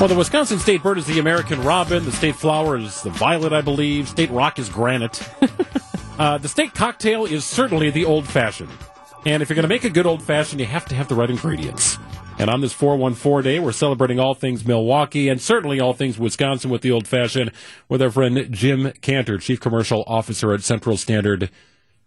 Well, the Wisconsin state bird is the American robin. The state flower is the violet, I believe. State rock is granite. uh, the state cocktail is certainly the old fashioned. And if you're going to make a good old fashioned, you have to have the right ingredients. And on this 414 day, we're celebrating all things Milwaukee and certainly all things Wisconsin with the old fashioned with our friend Jim Kanter, Chief Commercial Officer at Central Standard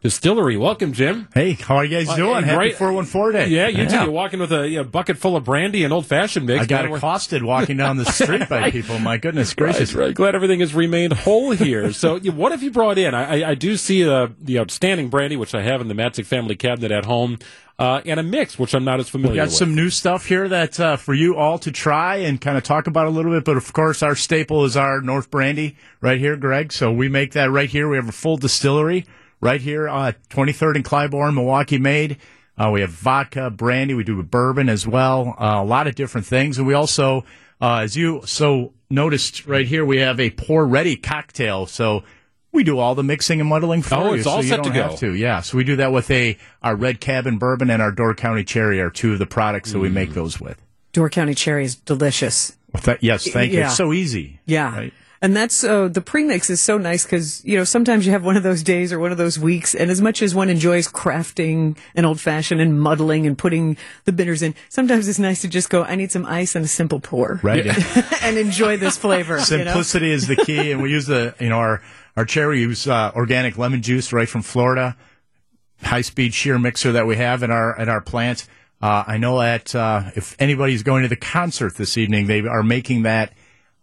Distillery. Welcome, Jim. Hey, how are you guys doing? Uh, Happy great. 414 day. Yeah, you yeah. too. You're walking with a, a, bucket full of brandy and old fashioned mix. I got accosted walking down the street by people. My goodness gracious. Right, right. Glad everything has remained whole here. so, what have you brought in? I, I, I do see the, the outstanding brandy, which I have in the Matzik family cabinet at home. Uh, and a mix, which I'm not as familiar we got with. some new stuff here that uh, for you all to try and kind of talk about a little bit. But of course, our staple is our North Brandy right here, Greg. So we make that right here. We have a full distillery right here, uh, 23rd and Clybourn, Milwaukee made. Uh, we have vodka, brandy. We do bourbon as well. Uh, a lot of different things. And we also, uh, as you so noticed right here, we have a pour ready cocktail. So we do all the mixing and muddling for oh, you. it's all so set to go. To. Yeah. So we do that with a our red cabin bourbon and our Door County cherry are two of the products that we make mm. those with. Door County cherry is delicious. yes, thank you. It's so easy. Yeah. Right? And that's uh, the premix is so nice because you know sometimes you have one of those days or one of those weeks, and as much as one enjoys crafting an old fashioned and muddling and putting the bitters in, sometimes it's nice to just go. I need some ice and a simple pour, right, and enjoy this flavor. Simplicity you know? is the key, and we use the you know our our cherry use uh, organic lemon juice right from Florida, high speed shear mixer that we have in our at our plant. Uh, I know that uh, if anybody's going to the concert this evening, they are making that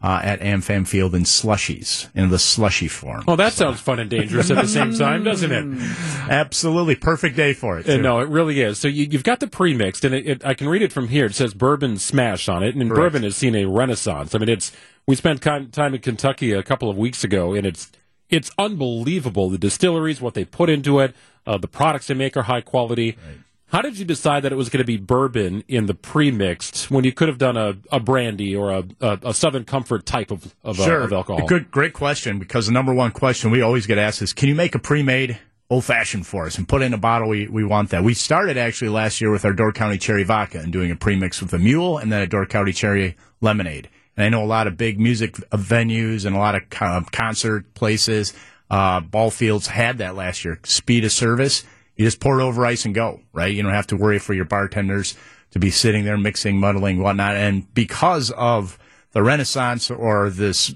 uh, at AmFam Field in slushies, in the slushy form. Well, that so. sounds fun and dangerous at the same time, doesn't it? Absolutely. Perfect day for it. Uh, no, it really is. So you, have got the pre-mixed, and it, it, I can read it from here. It says bourbon smash on it, and Correct. bourbon has seen a renaissance. I mean, it's we spent time in Kentucky a couple of weeks ago, and it's it's unbelievable. The distilleries, what they put into it, uh, the products they make are high quality. Right. How did you decide that it was going to be bourbon in the pre-mixed when you could have done a, a brandy or a, a, a Southern Comfort type of, of, uh, sure. uh, of alcohol? Good, great question. Because the number one question we always get asked is, can you make a pre-made old fashioned for us and put in a bottle? We we want that. We started actually last year with our Door County Cherry Vodka and doing a pre-mix with a mule and then a Door County Cherry Lemonade. And I know a lot of big music venues and a lot of concert places, uh, ball fields had that last year. Speed of service you just pour it over ice and go, right? You don't have to worry for your bartenders to be sitting there mixing, muddling, whatnot. And because of the renaissance or this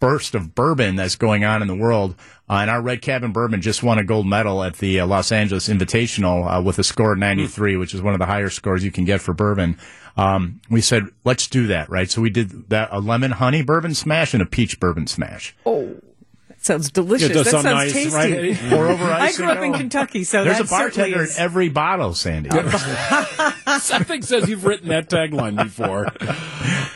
burst of bourbon that's going on in the world, uh, and our Red Cabin Bourbon just won a gold medal at the uh, Los Angeles Invitational uh, with a score of 93, mm. which is one of the higher scores you can get for bourbon. Um, we said, let's do that, right? So we did that a lemon honey bourbon smash and a peach bourbon smash. Oh. Sounds delicious. that sounds nice, tasty. Right? Pour over ice. I grew up in Kentucky, so there's a bartender in every bottle, Sandy. Something says you've written that tagline before.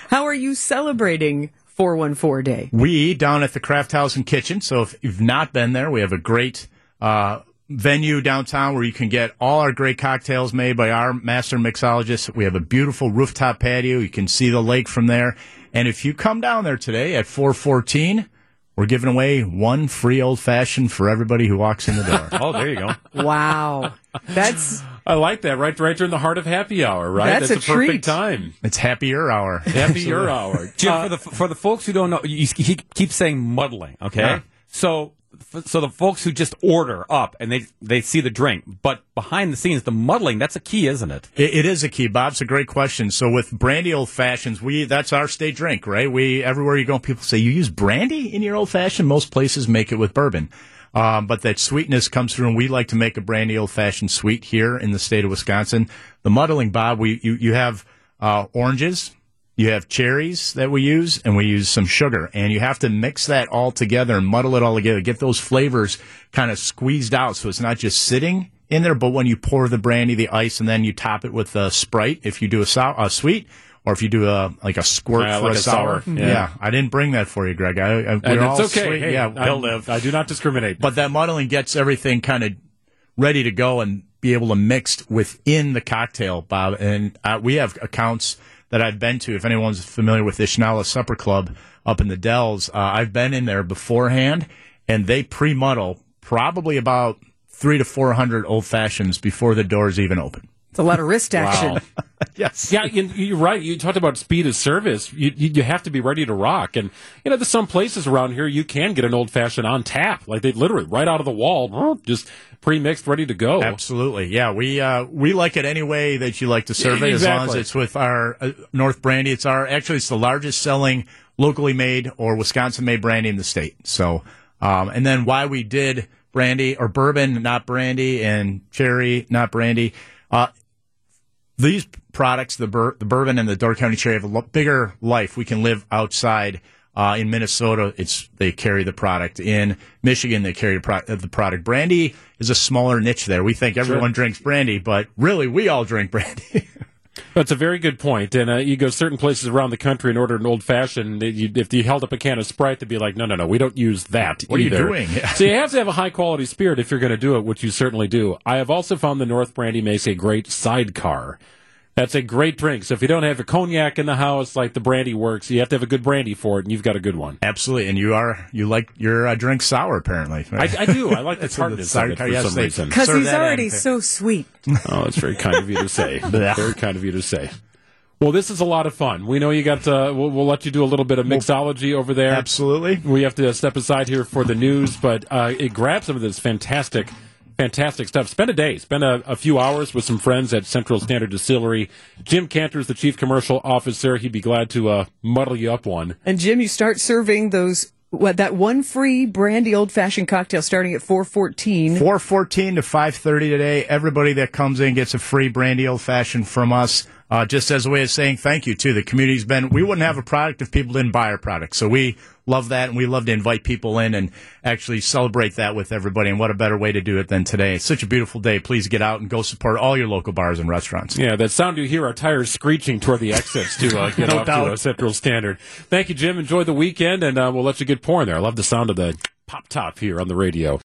How are you celebrating 414 Day? We down at the Craft House and Kitchen. So if you've not been there, we have a great uh, venue downtown where you can get all our great cocktails made by our master mixologists. We have a beautiful rooftop patio. You can see the lake from there. And if you come down there today at 414, we're giving away one free old fashioned for everybody who walks in the door. oh, there you go. Wow. That's I like that. Right right during the heart of happy hour, right? That's, That's a, a, perfect treat. time. It's happier hour. Happier hour. Jim, uh, for the for the folks who don't know, you, he keeps saying muddling, okay? Yeah. So so the folks who just order up and they they see the drink, but behind the scenes, the muddling that's a key, isn't it? it? It is a key. Bob's a great question. So with brandy old fashions, we that's our state drink, right? We everywhere you go, people say you use brandy in your old fashioned. Most places make it with bourbon. Um, but that sweetness comes through, and we like to make a brandy old fashioned sweet here in the state of Wisconsin. The muddling, Bob, we you, you have uh, oranges, you have cherries that we use, and we use some sugar. And you have to mix that all together and muddle it all together, get those flavors kind of squeezed out so it's not just sitting in there, but when you pour the brandy, the ice, and then you top it with a Sprite if you do a, sour, a sweet, or if you do a like a squirt yeah, for like a, a sour. sour. Yeah. yeah. I didn't bring that for you, Greg. I, I, we're all it's okay. Sweet. Hey, yeah, I'll live. I do not discriminate. But that muddling gets everything kind of ready to go and be able to mix within the cocktail, Bob. And uh, we have accounts that I've been to. If anyone's familiar with the Ishnala Supper Club up in the Dells, uh, I've been in there beforehand, and they pre-muddle probably about three to four hundred old fashions before the doors even open. It's a lot of wrist action. yes. Yeah, you- you're right. You talked about speed of service. You, you you have to be ready to rock, and you know there's some places around here you can get an old fashioned on tap, like they literally right out of the wall, just pre mixed, ready to go. Absolutely, yeah. We uh, we like it any way that you like to serve it, as long as it's with our uh, North Brandy. It's our actually it's the largest selling locally made or Wisconsin made brandy in the state. So, um, and then why we did brandy or bourbon, not brandy, and cherry, not brandy. Uh, these products, the bur- the bourbon and the Door County Cherry, have a lo- bigger life. We can live outside. Uh, in Minnesota, it's they carry the product. In Michigan, they carry the, pro- the product. Brandy is a smaller niche there. We think everyone drinks brandy, but really, we all drink brandy. That's a very good point. And uh, you go certain places around the country and order an old fashioned. If you held up a can of Sprite, they'd be like, "No, no, no, we don't use that." What are you doing? So you have to have a high quality spirit if you're going to do it, which you certainly do. I have also found the North Brandy makes a great sidecar. That's a great drink. So if you don't have a cognac in the house, like the brandy works, you have to have a good brandy for it, and you've got a good one. Absolutely, and you are you like your uh, drink sour apparently. I, I do. I like the That's what the tartness of it for yes, some reason. Because he's already in. so sweet. Oh, that's very kind of you to say. Very kind of you to say. Well, this is a lot of fun. We know you got. Uh, we'll, we'll let you do a little bit of mixology over there. Absolutely. We have to step aside here for the news, but uh, it grab some of this fantastic, fantastic stuff. Spend a day, spend a, a few hours with some friends at Central Standard Distillery. Jim Kanter's the chief commercial officer. He'd be glad to uh, muddle you up one. And Jim, you start serving those what that one free brandy old fashioned cocktail starting at four fourteen. Four fourteen to five thirty today. Everybody that comes in gets a free brandy old fashioned from us. Uh, just as a way of saying thank you to the community's been. We wouldn't have a product if people didn't buy our product. So we love that, and we love to invite people in and actually celebrate that with everybody. And what a better way to do it than today? It's such a beautiful day. Please get out and go support all your local bars and restaurants. Yeah, that sound you hear our tires screeching toward the exits to uh, get No off doubt. to a Central Standard. Thank you, Jim. Enjoy the weekend, and uh, we'll let you get pouring there. I love the sound of the pop top here on the radio.